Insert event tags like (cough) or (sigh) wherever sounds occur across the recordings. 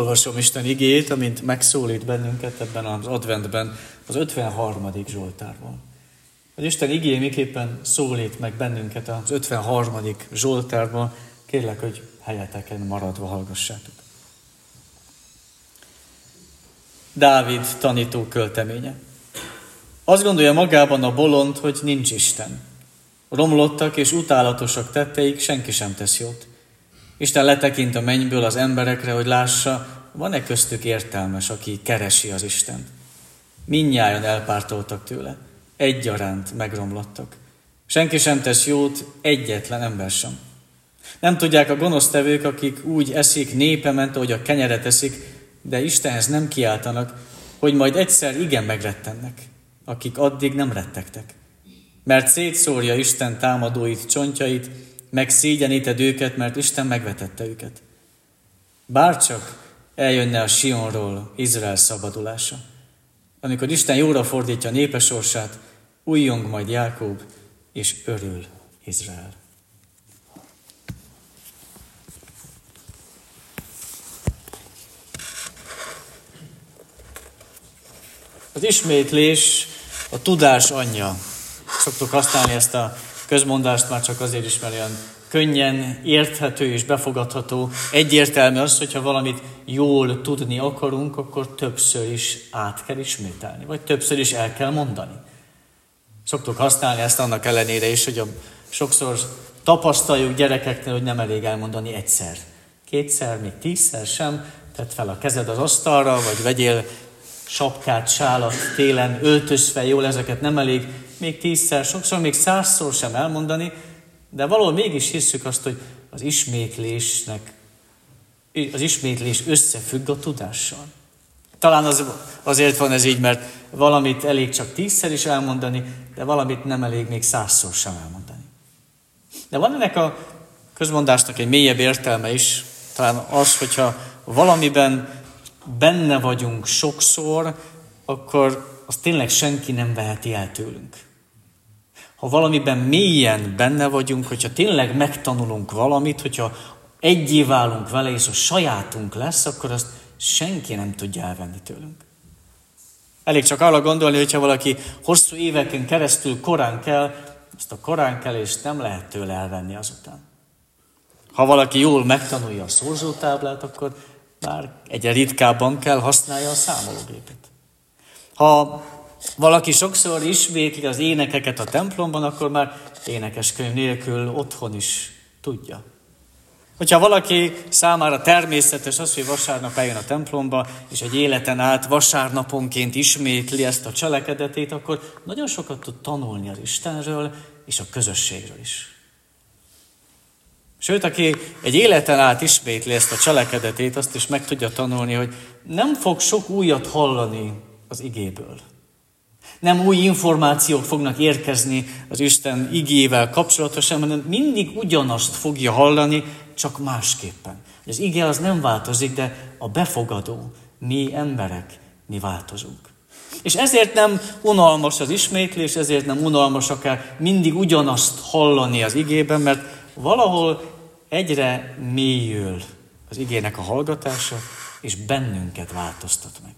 Olvasom Isten igét, amint megszólít bennünket ebben az adventben, az 53. Zsoltárban. Az Isten igé miképpen szólít meg bennünket az 53. Zsoltárban, kérlek, hogy helyeteken maradva hallgassátok. Dávid tanító költeménye. Azt gondolja magában a bolond, hogy nincs Isten. Romlottak és utálatosak tetteik, senki sem tesz jót. Isten letekint a mennyből az emberekre, hogy lássa, van-e köztük értelmes, aki keresi az Istent. Mindnyájan elpártoltak tőle, egyaránt megromlottak. Senki sem tesz jót, egyetlen ember sem. Nem tudják a gonosztevők, akik úgy eszik népement, ahogy a kenyeret eszik, de Istenhez nem kiáltanak, hogy majd egyszer igen megrettennek, akik addig nem rettegtek. Mert szétszórja Isten támadóit, csontjait, meg szégyeníted őket, mert Isten megvetette őket. Bárcsak eljönne a Sionról Izrael szabadulása. Amikor Isten jóra fordítja népesorsát, újjong majd Jákob, és örül Izrael. Az ismétlés a tudás anyja. Szoktuk használni ezt a közmondást már csak azért is, mert olyan könnyen érthető és befogadható. Egyértelmű az, hogyha valamit jól tudni akarunk, akkor többször is át kell ismételni, vagy többször is el kell mondani. Szoktuk használni ezt annak ellenére is, hogy a, sokszor tapasztaljuk gyerekeknél, hogy nem elég elmondani egyszer. Kétszer, még tízszer sem, tedd fel a kezed az asztalra, vagy vegyél sapkát, sálat télen, öltözve jól, ezeket nem elég még tízszer, sokszor még százszor sem elmondani, de valahol mégis hisszük azt, hogy az ismétlésnek, az ismétlés összefügg a tudással. Talán az, azért van ez így, mert valamit elég csak tízszer is elmondani, de valamit nem elég még százszor sem elmondani. De van ennek a közmondásnak egy mélyebb értelme is, talán az, hogyha valamiben benne vagyunk sokszor, akkor az tényleg senki nem veheti el tőlünk. Ha valamiben mélyen benne vagyunk, hogyha tényleg megtanulunk valamit, hogyha egyé válunk vele, és a sajátunk lesz, akkor azt senki nem tudja elvenni tőlünk. Elég csak arra gondolni, hogyha valaki hosszú éveken keresztül korán kell, azt a korán kelést nem lehet tőle elvenni azután. Ha valaki jól megtanulja a szorzótáblát, akkor már egyre ritkábban kell használja a számológépet. Ha valaki sokszor ismétli az énekeket a templomban, akkor már énekeskönyv nélkül otthon is tudja. Hogyha valaki számára természetes az, hogy vasárnap eljön a templomba, és egy életen át vasárnaponként ismétli ezt a cselekedetét, akkor nagyon sokat tud tanulni az Istenről és a közösségről is. Sőt, aki egy életen át ismétli ezt a cselekedetét, azt is meg tudja tanulni, hogy nem fog sok újat hallani az igéből. Nem új információk fognak érkezni az Isten igével kapcsolatosan, hanem mindig ugyanazt fogja hallani, csak másképpen. Az ige az nem változik, de a befogadó, mi emberek, mi változunk. És ezért nem unalmas az ismétlés, ezért nem unalmas akár mindig ugyanazt hallani az igében, mert valahol egyre mélyül az igének a hallgatása, és bennünket változtat meg.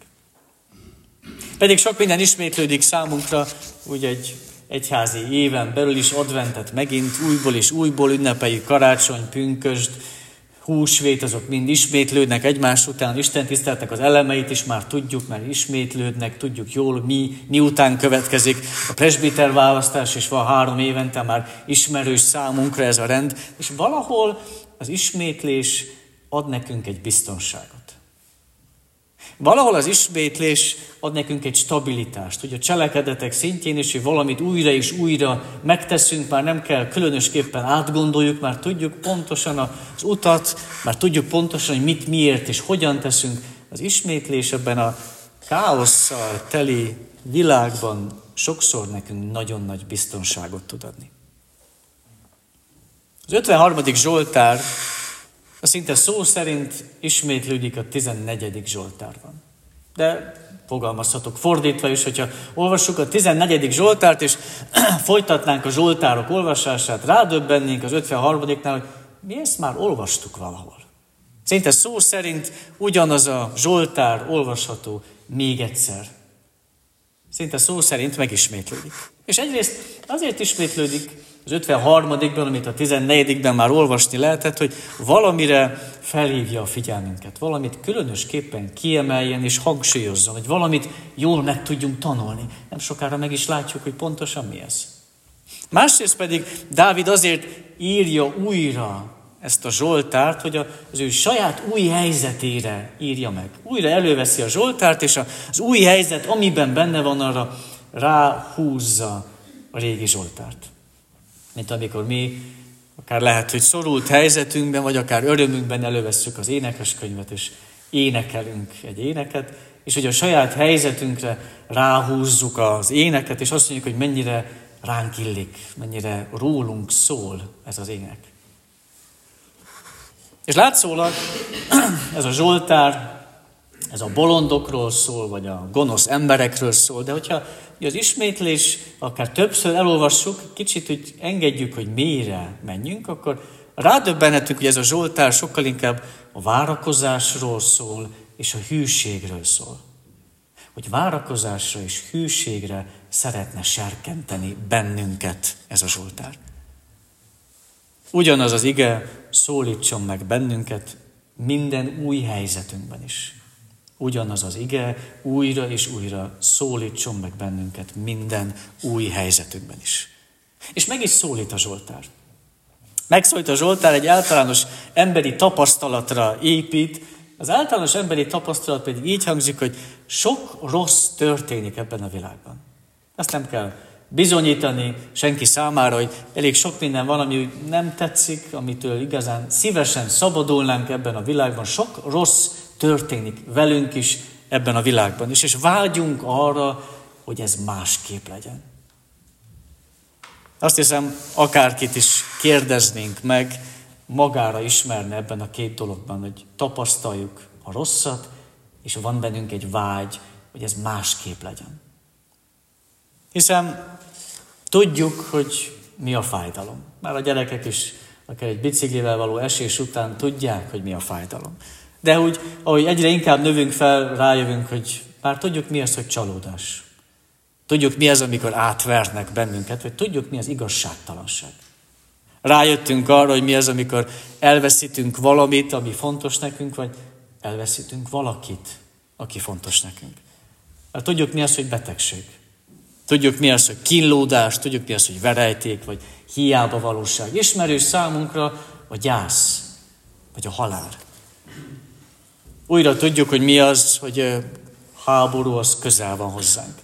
Pedig sok minden ismétlődik számunkra, úgy egy egyházi éven belül is adventet megint újból és újból ünnepeljük karácsony, pünköst, húsvét, azok mind ismétlődnek egymás után, Isten tiszteltek az elemeit is már tudjuk, mert ismétlődnek, tudjuk jól, mi, miután következik. A presbiter választás is van három évente, már ismerős számunkra ez a rend, és valahol az ismétlés ad nekünk egy biztonságot. Valahol az ismétlés ad nekünk egy stabilitást, hogy a cselekedetek szintjén is, hogy valamit újra és újra megteszünk, már nem kell különösképpen átgondoljuk, már tudjuk pontosan az utat, már tudjuk pontosan, hogy mit, miért és hogyan teszünk. Az ismétlés ebben a káosszal teli világban sokszor nekünk nagyon nagy biztonságot tud adni. Az 53. Zsoltár a szinte szó szerint ismétlődik a 14. Zsoltárban. De fogalmazhatok fordítva is, hogyha olvassuk a 14. Zsoltárt, és (clears throat) folytatnánk a Zsoltárok olvasását, rádöbbennénk az 53-nál, hogy mi ezt már olvastuk valahol. Szinte szó szerint ugyanaz a Zsoltár olvasható még egyszer. Szinte szó szerint megismétlődik. És egyrészt azért ismétlődik az 53-ban, amit a 14-ben már olvasni lehetett, hogy valamire felhívja a figyelmünket, valamit különösképpen kiemeljen és hangsúlyozzon, hogy valamit jól meg tudjunk tanulni. Nem sokára meg is látjuk, hogy pontosan mi ez. Másrészt pedig Dávid azért írja újra ezt a Zsoltárt, hogy az ő saját új helyzetére írja meg. Újra előveszi a Zsoltárt, és az új helyzet, amiben benne van, arra ráhúzza a régi Zsoltárt. Mint amikor mi, akár lehet, hogy szorult helyzetünkben, vagy akár örömünkben elővesszük az énekeskönyvet, és énekelünk egy éneket, és hogy a saját helyzetünkre ráhúzzuk az éneket, és azt mondjuk, hogy mennyire ránk illik, mennyire rólunk szól ez az ének. És látszólag (clears throat) ez a Zsoltár, ez a bolondokról szól, vagy a gonosz emberekről szól, de hogyha az ismétlés akár többször elolvassuk, kicsit hogy engedjük, hogy mélyre menjünk, akkor rádöbbenhetünk, hogy ez a Zsoltár sokkal inkább a várakozásról szól, és a hűségről szól. Hogy várakozásra és hűségre szeretne serkenteni bennünket ez a Zsoltár. Ugyanaz az ige szólítson meg bennünket minden új helyzetünkben is. Ugyanaz az ige újra és újra szólítson meg bennünket minden új helyzetünkben is. És meg is szólít a Zsoltár. Megszólít a Zsoltár egy általános emberi tapasztalatra épít, az általános emberi tapasztalat pedig így hangzik, hogy sok rossz történik ebben a világban. Ezt nem kell bizonyítani senki számára, hogy elég sok minden van, ami nem tetszik, amitől igazán szívesen szabadulnánk ebben a világban. Sok rossz történik velünk is ebben a világban is, és vágyunk arra, hogy ez másképp legyen. Azt hiszem, akárkit is kérdeznénk meg, magára ismerne ebben a két dologban, hogy tapasztaljuk a rosszat, és van bennünk egy vágy, hogy ez másképp legyen. Hiszen tudjuk, hogy mi a fájdalom. Már a gyerekek is, akár egy biciklivel való esés után tudják, hogy mi a fájdalom. De úgy, ahogy egyre inkább növünk fel, rájövünk, hogy már tudjuk mi az, hogy csalódás. Tudjuk mi az, amikor átvernek bennünket, vagy tudjuk mi az igazságtalanság. Rájöttünk arra, hogy mi az, amikor elveszítünk valamit, ami fontos nekünk, vagy elveszítünk valakit, aki fontos nekünk. Mert tudjuk mi az, hogy betegség. Tudjuk mi az, hogy kínlódás, tudjuk mi az, hogy verejték, vagy hiába valóság. Ismerős számunkra a gyász, vagy a halál. Újra tudjuk, hogy mi az, hogy háború az közel van hozzánk.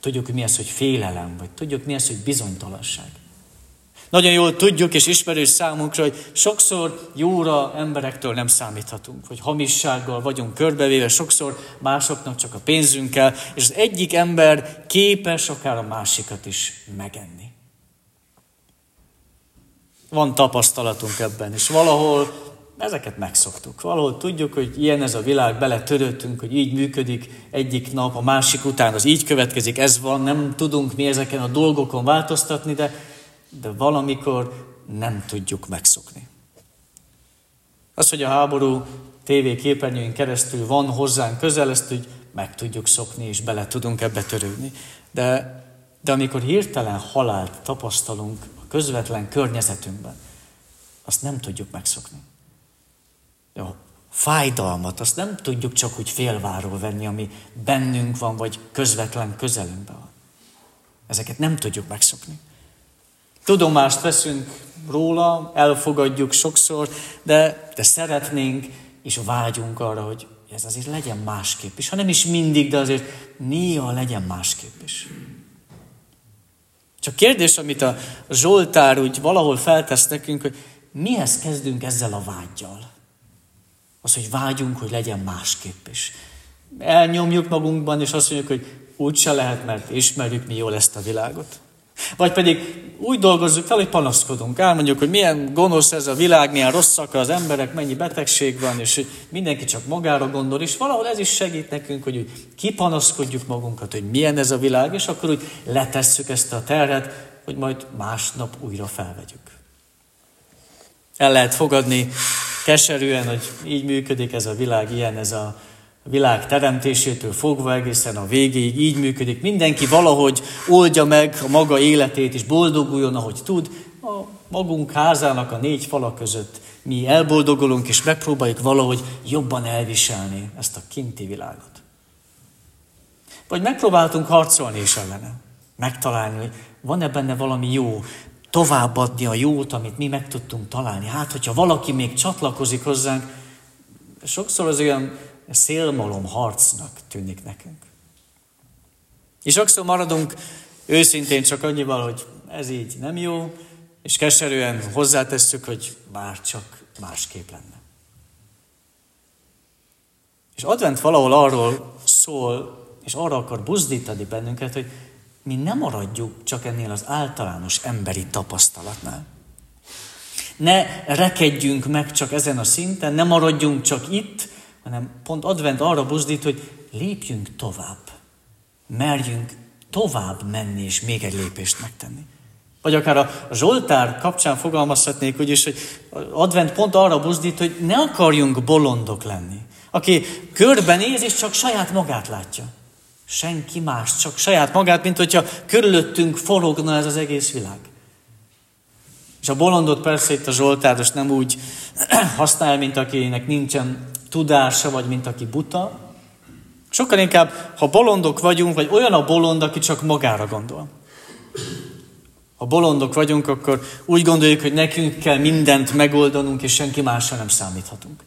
Tudjuk, hogy mi az, hogy félelem, vagy tudjuk, mi az, hogy bizonytalanság. Nagyon jól tudjuk és ismerős számunkra, hogy sokszor jóra emberektől nem számíthatunk, hogy hamissággal vagyunk körbevéve, sokszor másoknak csak a pénzünkkel, és az egyik ember képes akár a másikat is megenni. Van tapasztalatunk ebben, és valahol ezeket megszoktuk. Valahol tudjuk, hogy ilyen ez a világ, beletöröttünk, hogy így működik egyik nap, a másik után az így következik, ez van, nem tudunk mi ezeken a dolgokon változtatni, de de valamikor nem tudjuk megszokni. Az, hogy a háború TV képernyőn keresztül van hozzánk közel, ezt úgy meg tudjuk szokni, és bele tudunk ebbe törődni. De, de amikor hirtelen halált tapasztalunk a közvetlen környezetünkben, azt nem tudjuk megszokni. A fájdalmat, azt nem tudjuk csak úgy félváról venni, ami bennünk van, vagy közvetlen közelünkben van. Ezeket nem tudjuk megszokni. Tudomást veszünk róla, elfogadjuk sokszor, de, de szeretnénk és vágyunk arra, hogy ez azért legyen másképp is. Ha nem is mindig, de azért néha legyen másképp is. Csak kérdés, amit a Zsoltár úgy valahol feltesz nekünk, hogy mihez kezdünk ezzel a vágyjal? Az, hogy vágyunk, hogy legyen másképp is. Elnyomjuk magunkban, és azt mondjuk, hogy úgyse lehet, mert ismerjük mi jól ezt a világot. Vagy pedig úgy dolgozzuk fel, hogy panaszkodunk. Elmondjuk, hogy milyen gonosz ez a világ, milyen rosszak az emberek, mennyi betegség van, és hogy mindenki csak magára gondol, és valahol ez is segít nekünk, hogy úgy kipanaszkodjuk magunkat, hogy milyen ez a világ, és akkor úgy letesszük ezt a terhet, hogy majd másnap újra felvegyük. El lehet fogadni keserűen, hogy így működik ez a világ, ilyen ez a világ teremtésétől fogva egészen a végéig így működik. Mindenki valahogy oldja meg a maga életét, és boldoguljon, ahogy tud. A magunk házának a négy fala között mi elboldogulunk, és megpróbáljuk valahogy jobban elviselni ezt a kinti világot. Vagy megpróbáltunk harcolni is ellene. Megtalálni, hogy van-e benne valami jó, továbbadni a jót, amit mi meg tudtunk találni. Hát, hogyha valaki még csatlakozik hozzánk, sokszor az olyan szélmalom harcnak tűnik nekünk. És sokszor maradunk őszintén csak annyival, hogy ez így nem jó, és keserűen hozzátesszük, hogy bár csak másképp lenne. És advent valahol arról szól, és arra akar buzdítani bennünket, hogy mi nem maradjuk csak ennél az általános emberi tapasztalatnál. Ne rekedjünk meg csak ezen a szinten, ne maradjunk csak itt, hanem pont advent arra buzdít, hogy lépjünk tovább. Merjünk tovább menni és még egy lépést megtenni. Vagy akár a Zsoltár kapcsán fogalmazhatnék úgy is, hogy advent pont arra buzdít, hogy ne akarjunk bolondok lenni. Aki körbenéz és csak saját magát látja. Senki más, csak saját magát, mint hogyha körülöttünk forogna ez az egész világ. És a bolondot persze itt a Zsoltáros nem úgy (clears throat) használ, mint akinek nincsen tudása, vagy mint aki buta. Sokkal inkább, ha bolondok vagyunk, vagy olyan a bolond, aki csak magára gondol. Ha bolondok vagyunk, akkor úgy gondoljuk, hogy nekünk kell mindent megoldanunk, és senki másra nem számíthatunk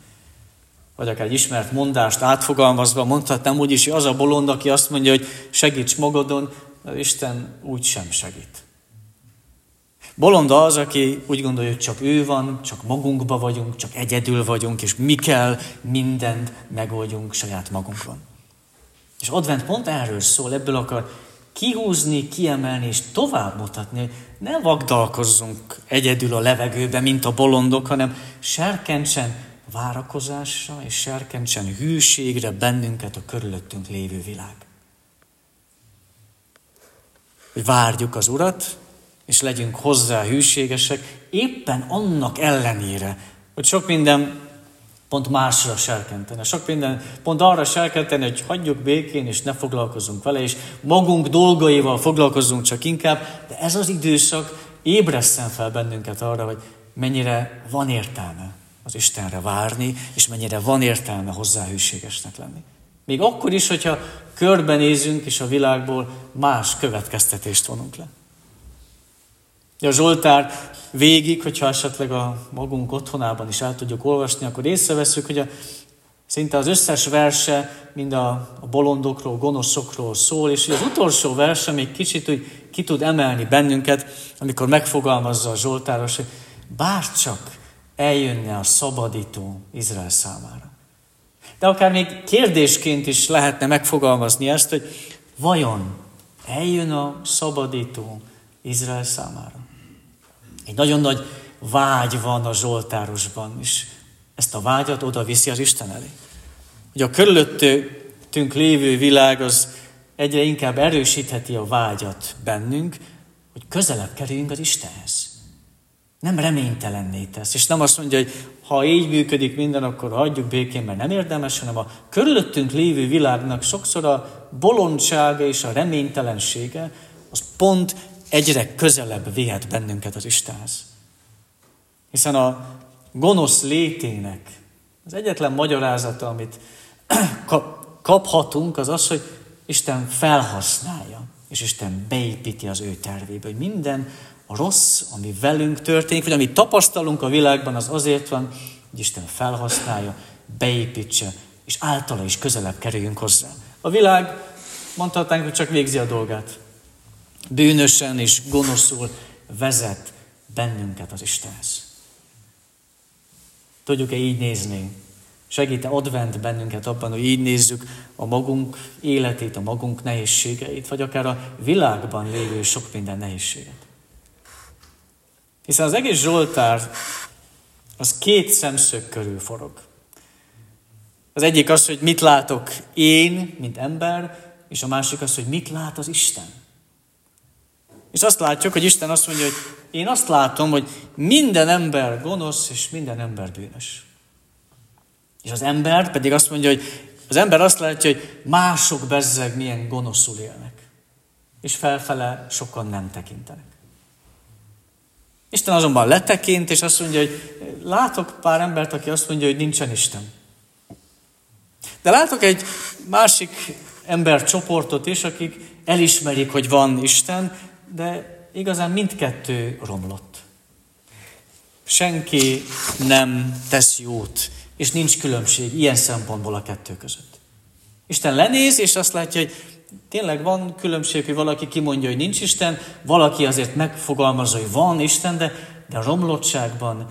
vagy akár egy ismert mondást átfogalmazva mondhatnám úgy is, hogy az a bolond, aki azt mondja, hogy segíts magadon, Isten úgy sem segít. Bolond az, aki úgy gondolja, hogy csak ő van, csak magunkba vagyunk, csak egyedül vagyunk, és mi kell, mindent megoldjunk saját magunkban. És advent pont erről szól, ebből akar kihúzni, kiemelni és tovább mutatni, ne vagdalkozzunk egyedül a levegőbe, mint a bolondok, hanem serkentsen várakozásra és serkentsen hűségre bennünket a körülöttünk lévő világ. Hogy várjuk az Urat, és legyünk hozzá hűségesek, éppen annak ellenére, hogy sok minden pont másra serkentene. Sok minden pont arra serkentene, hogy hagyjuk békén, és ne foglalkozunk vele, és magunk dolgaival foglalkozunk csak inkább, de ez az időszak ébreszten fel bennünket arra, hogy mennyire van értelme az Istenre várni, és mennyire van értelme hozzá hűségesnek lenni. Még akkor is, hogyha körbenézünk, és a világból más következtetést vonunk le. A Zsoltár végig, hogyha esetleg a magunk otthonában is el tudjuk olvasni, akkor észreveszünk, hogy a, szinte az összes verse mind a, a bolondokról, gonoszokról szól, és az utolsó verse még kicsit úgy ki tud emelni bennünket, amikor megfogalmazza a Zsoltáros, hogy bárcsak eljönne a szabadító Izrael számára. De akár még kérdésként is lehetne megfogalmazni ezt, hogy vajon eljön a szabadító Izrael számára? Egy nagyon nagy vágy van a Zsoltárosban, és ezt a vágyat oda viszi az Isten elé. Hogy a körülöttünk lévő világ az egyre inkább erősítheti a vágyat bennünk, hogy közelebb kerüljünk az Istenhez. Nem reménytelenné tesz, és nem azt mondja, hogy ha így működik minden, akkor hagyjuk békén, mert nem érdemes, hanem a körülöttünk lévő világnak sokszor a bolondsága és a reménytelensége, az pont egyre közelebb vihet bennünket az Istenhez. Hiszen a gonosz létének az egyetlen magyarázata, amit (clears throat) kaphatunk, az az, hogy Isten felhasználja, és Isten beépíti az ő tervébe, hogy minden a rossz, ami velünk történik, vagy amit tapasztalunk a világban, az azért van, hogy Isten felhasználja, beépítse, és általa is közelebb kerüljünk hozzá. A világ, mondhatnánk, hogy csak végzi a dolgát. Bűnösen és gonoszul vezet bennünket az Istenhez. Tudjuk-e így nézni? Segít-e advent bennünket abban, hogy így nézzük a magunk életét, a magunk nehézségeit, vagy akár a világban lévő sok minden nehézséget? Hiszen az egész Zsoltár az két szemszög körül forog. Az egyik az, hogy mit látok én, mint ember, és a másik az, hogy mit lát az Isten. És azt látjuk, hogy Isten azt mondja, hogy én azt látom, hogy minden ember gonosz, és minden ember bűnös. És az ember pedig azt mondja, hogy az ember azt látja, hogy mások bezzeg milyen gonoszul élnek. És felfele sokan nem tekintenek. Isten azonban letekint, és azt mondja, hogy látok pár embert, aki azt mondja, hogy nincsen Isten. De látok egy másik embercsoportot is, akik elismerik, hogy van Isten, de igazán mindkettő romlott. Senki nem tesz jót, és nincs különbség ilyen szempontból a kettő között. Isten lenéz, és azt látja, hogy tényleg van különbség, hogy valaki kimondja, hogy nincs Isten, valaki azért megfogalmazza, hogy van Isten, de, de a romlottságban,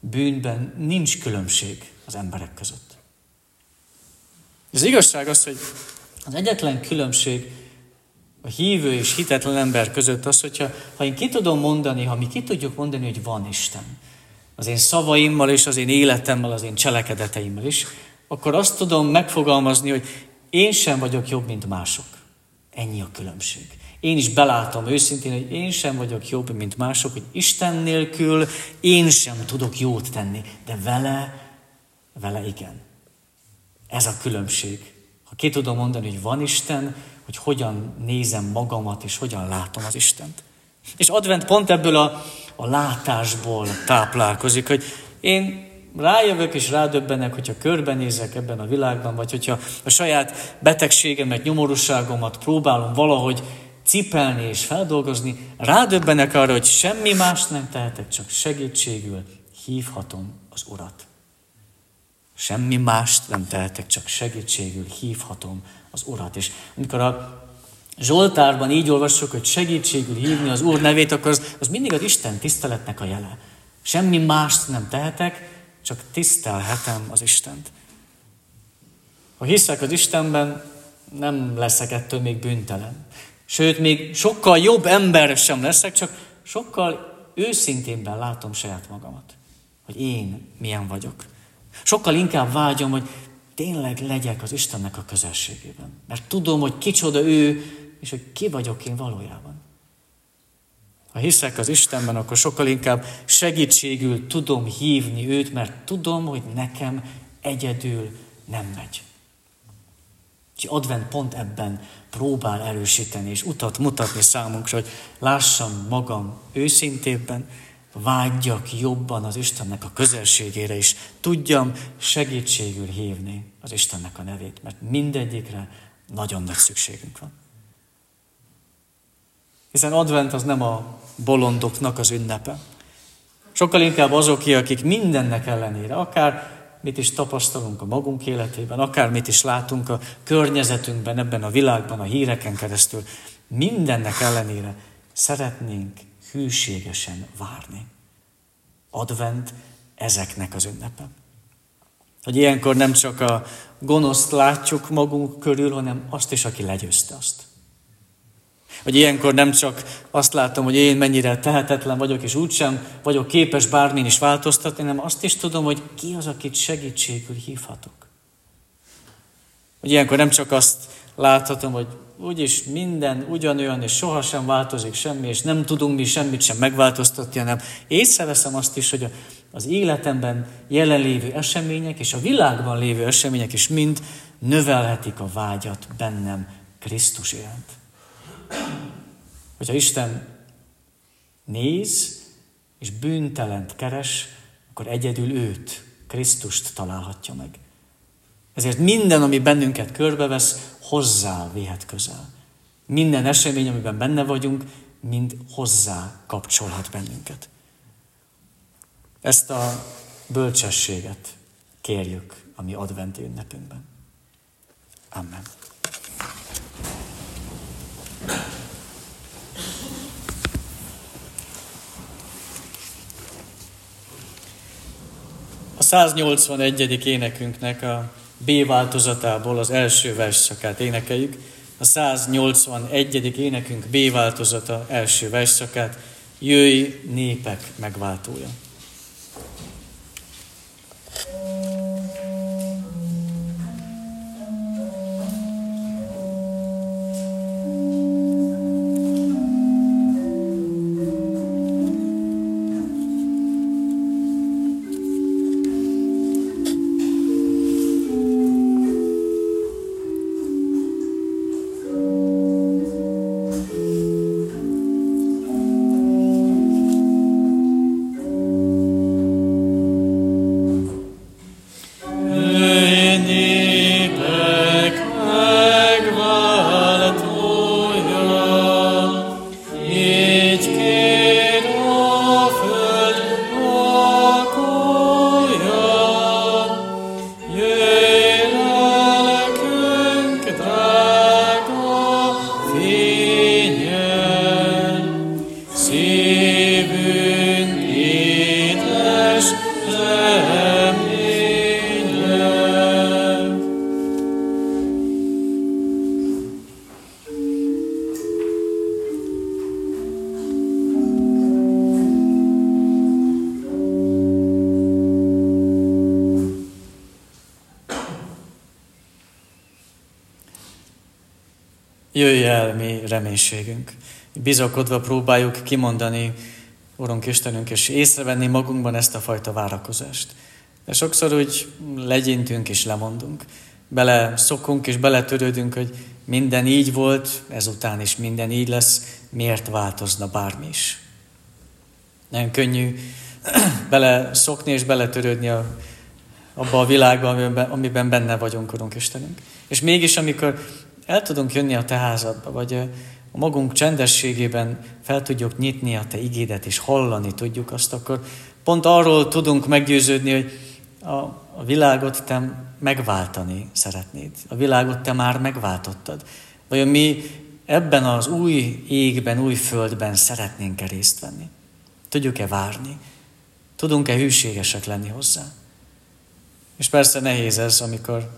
bűnben nincs különbség az emberek között. Az igazság az, hogy az egyetlen különbség a hívő és hitetlen ember között az, hogyha ha én ki tudom mondani, ha mi ki tudjuk mondani, hogy van Isten, az én szavaimmal és az én életemmel, az én cselekedeteimmel is, akkor azt tudom megfogalmazni, hogy én sem vagyok jobb, mint mások. Ennyi a különbség. Én is belátom őszintén, hogy én sem vagyok jobb, mint mások, hogy Isten nélkül én sem tudok jót tenni, de vele, vele igen. Ez a különbség. Ha ki tudom mondani, hogy van Isten, hogy hogyan nézem magamat, és hogyan látom az Istent. És advent pont ebből a, a látásból táplálkozik, hogy én rájövök és rádöbbenek, hogyha körbenézek ebben a világban, vagy hogyha a saját betegségemet, nyomorúságomat próbálom valahogy cipelni és feldolgozni, rádöbbenek arra, hogy semmi más nem tehetek, csak segítségül hívhatom az Urat. Semmi mást nem tehetek, csak segítségül hívhatom az Urat. És amikor a Zsoltárban így olvassuk, hogy segítségül hívni az Úr nevét, akkor az, az mindig az Isten tiszteletnek a jele. Semmi mást nem tehetek, csak tisztelhetem az Istent. Ha hiszek az Istenben, nem leszek ettől még bűntelen. Sőt, még sokkal jobb ember sem leszek, csak sokkal őszintébben látom saját magamat, hogy én milyen vagyok. Sokkal inkább vágyom, hogy tényleg legyek az Istennek a közelségében. Mert tudom, hogy kicsoda ő, és hogy ki vagyok én valójában. Ha hiszek az Istenben, akkor sokkal inkább segítségül tudom hívni őt, mert tudom, hogy nekem egyedül nem megy. És advent pont ebben próbál erősíteni és utat mutatni számunkra, hogy lássam magam őszintébben, vágyjak jobban az Istennek a közelségére, és tudjam segítségül hívni az Istennek a nevét, mert mindegyikre nagyon nagy szükségünk van. Hiszen advent az nem a bolondoknak az ünnepe. Sokkal inkább azoké, akik mindennek ellenére, akár mit is tapasztalunk a magunk életében, akár mit is látunk a környezetünkben, ebben a világban, a híreken keresztül, mindennek ellenére szeretnénk hűségesen várni. Advent ezeknek az ünnepe. Hogy ilyenkor nem csak a gonoszt látjuk magunk körül, hanem azt is, aki legyőzte azt. Hogy ilyenkor nem csak azt látom, hogy én mennyire tehetetlen vagyok, és úgysem vagyok képes bármin is változtatni, hanem azt is tudom, hogy ki az, akit segítségül hívhatok. Hogy ilyenkor nem csak azt láthatom, hogy úgyis minden ugyanolyan, és sohasem változik semmi, és nem tudunk mi semmit sem megváltoztatni, hanem észreveszem azt is, hogy az életemben jelenlévő események és a világban lévő események is mind növelhetik a vágyat bennem Krisztus iránt. (clears throat) Hogyha Isten néz és bűntelent keres, akkor egyedül őt, Krisztust találhatja meg. Ezért minden, ami bennünket körbevesz, hozzá vihet közel. Minden esemény, amiben benne vagyunk, mind hozzá kapcsolhat bennünket. Ezt a bölcsességet kérjük a mi adventi ünnepünkben. Amen. A 181. énekünknek a B változatából az első versszakát énekeljük. A 181. énekünk B változata első versszakát, Jöjj népek megváltója. Mi reménységünk. Bizakodva próbáljuk kimondani, Urunk Istenünk, és észrevenni magunkban ezt a fajta várakozást. De sokszor úgy legyintünk és lemondunk. Bele szokunk és beletörődünk, hogy minden így volt, ezután is minden így lesz, miért változna bármi is. Nagyon könnyű (clears throat) bele szokni és beletörődni a, abba a világba, amiben, amiben benne vagyunk, Urunk Istenünk. És mégis, amikor el tudunk jönni a te házadba, vagy a magunk csendességében fel tudjuk nyitni a te igédet, és hallani tudjuk azt, akkor pont arról tudunk meggyőződni, hogy a, a világot te megváltani szeretnéd. A világot te már megváltottad. Vajon mi ebben az új égben, új földben szeretnénk-e részt venni? Tudjuk-e várni? Tudunk-e hűségesek lenni hozzá? És persze nehéz ez, amikor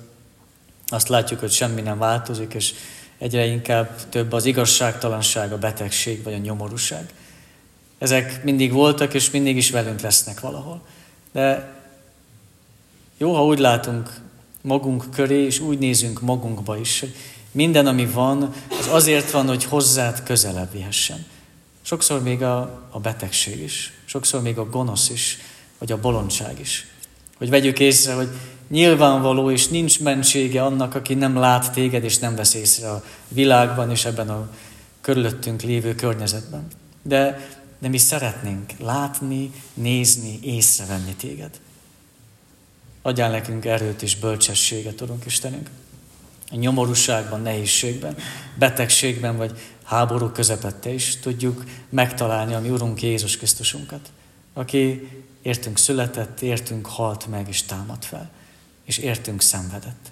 azt látjuk, hogy semmi nem változik, és egyre inkább több az igazságtalanság, a betegség vagy a nyomorúság. Ezek mindig voltak, és mindig is velünk lesznek valahol. De jó, ha úgy látunk magunk köré, és úgy nézünk magunkba is, hogy minden, ami van, az azért van, hogy hozzád közelebb vihessen. Sokszor még a, a betegség is, sokszor még a gonosz is, vagy a bolondság is. Hogy vegyük észre, hogy nyilvánvaló, és nincs mentsége annak, aki nem lát téged, és nem vesz észre a világban, és ebben a körülöttünk lévő környezetben. De, de mi szeretnénk látni, nézni, észrevenni téged. Adjál nekünk erőt és bölcsességet, tudunk Istenünk. A nyomorúságban, nehézségben, betegségben vagy háború közepette is tudjuk megtalálni a mi Urunk Jézus Krisztusunkat, aki értünk született, értünk halt meg és támad fel, és értünk szenvedett.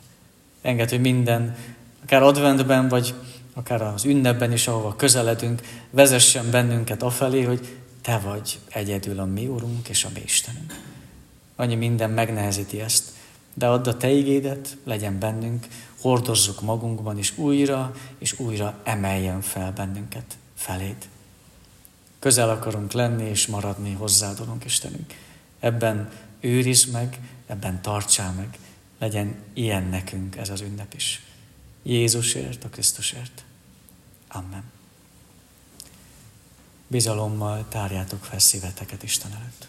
Enged, hogy minden, akár adventben, vagy akár az ünnepben is, ahova közeledünk, vezessen bennünket afelé, hogy Te vagy egyedül a mi Urunk és a mi Istenünk. Annyi minden megnehezíti ezt, de add a Te igédet, legyen bennünk, hordozzuk magunkban, és újra és újra emeljen fel bennünket feléd. Közel akarunk lenni és maradni hozzád, Urunk Istenünk. Ebben őrizd meg, ebben tartsál meg, legyen ilyen nekünk ez az ünnep is. Jézusért, a Krisztusért. Amen. Bizalommal tárjátok fel szíveteket Isten előtt.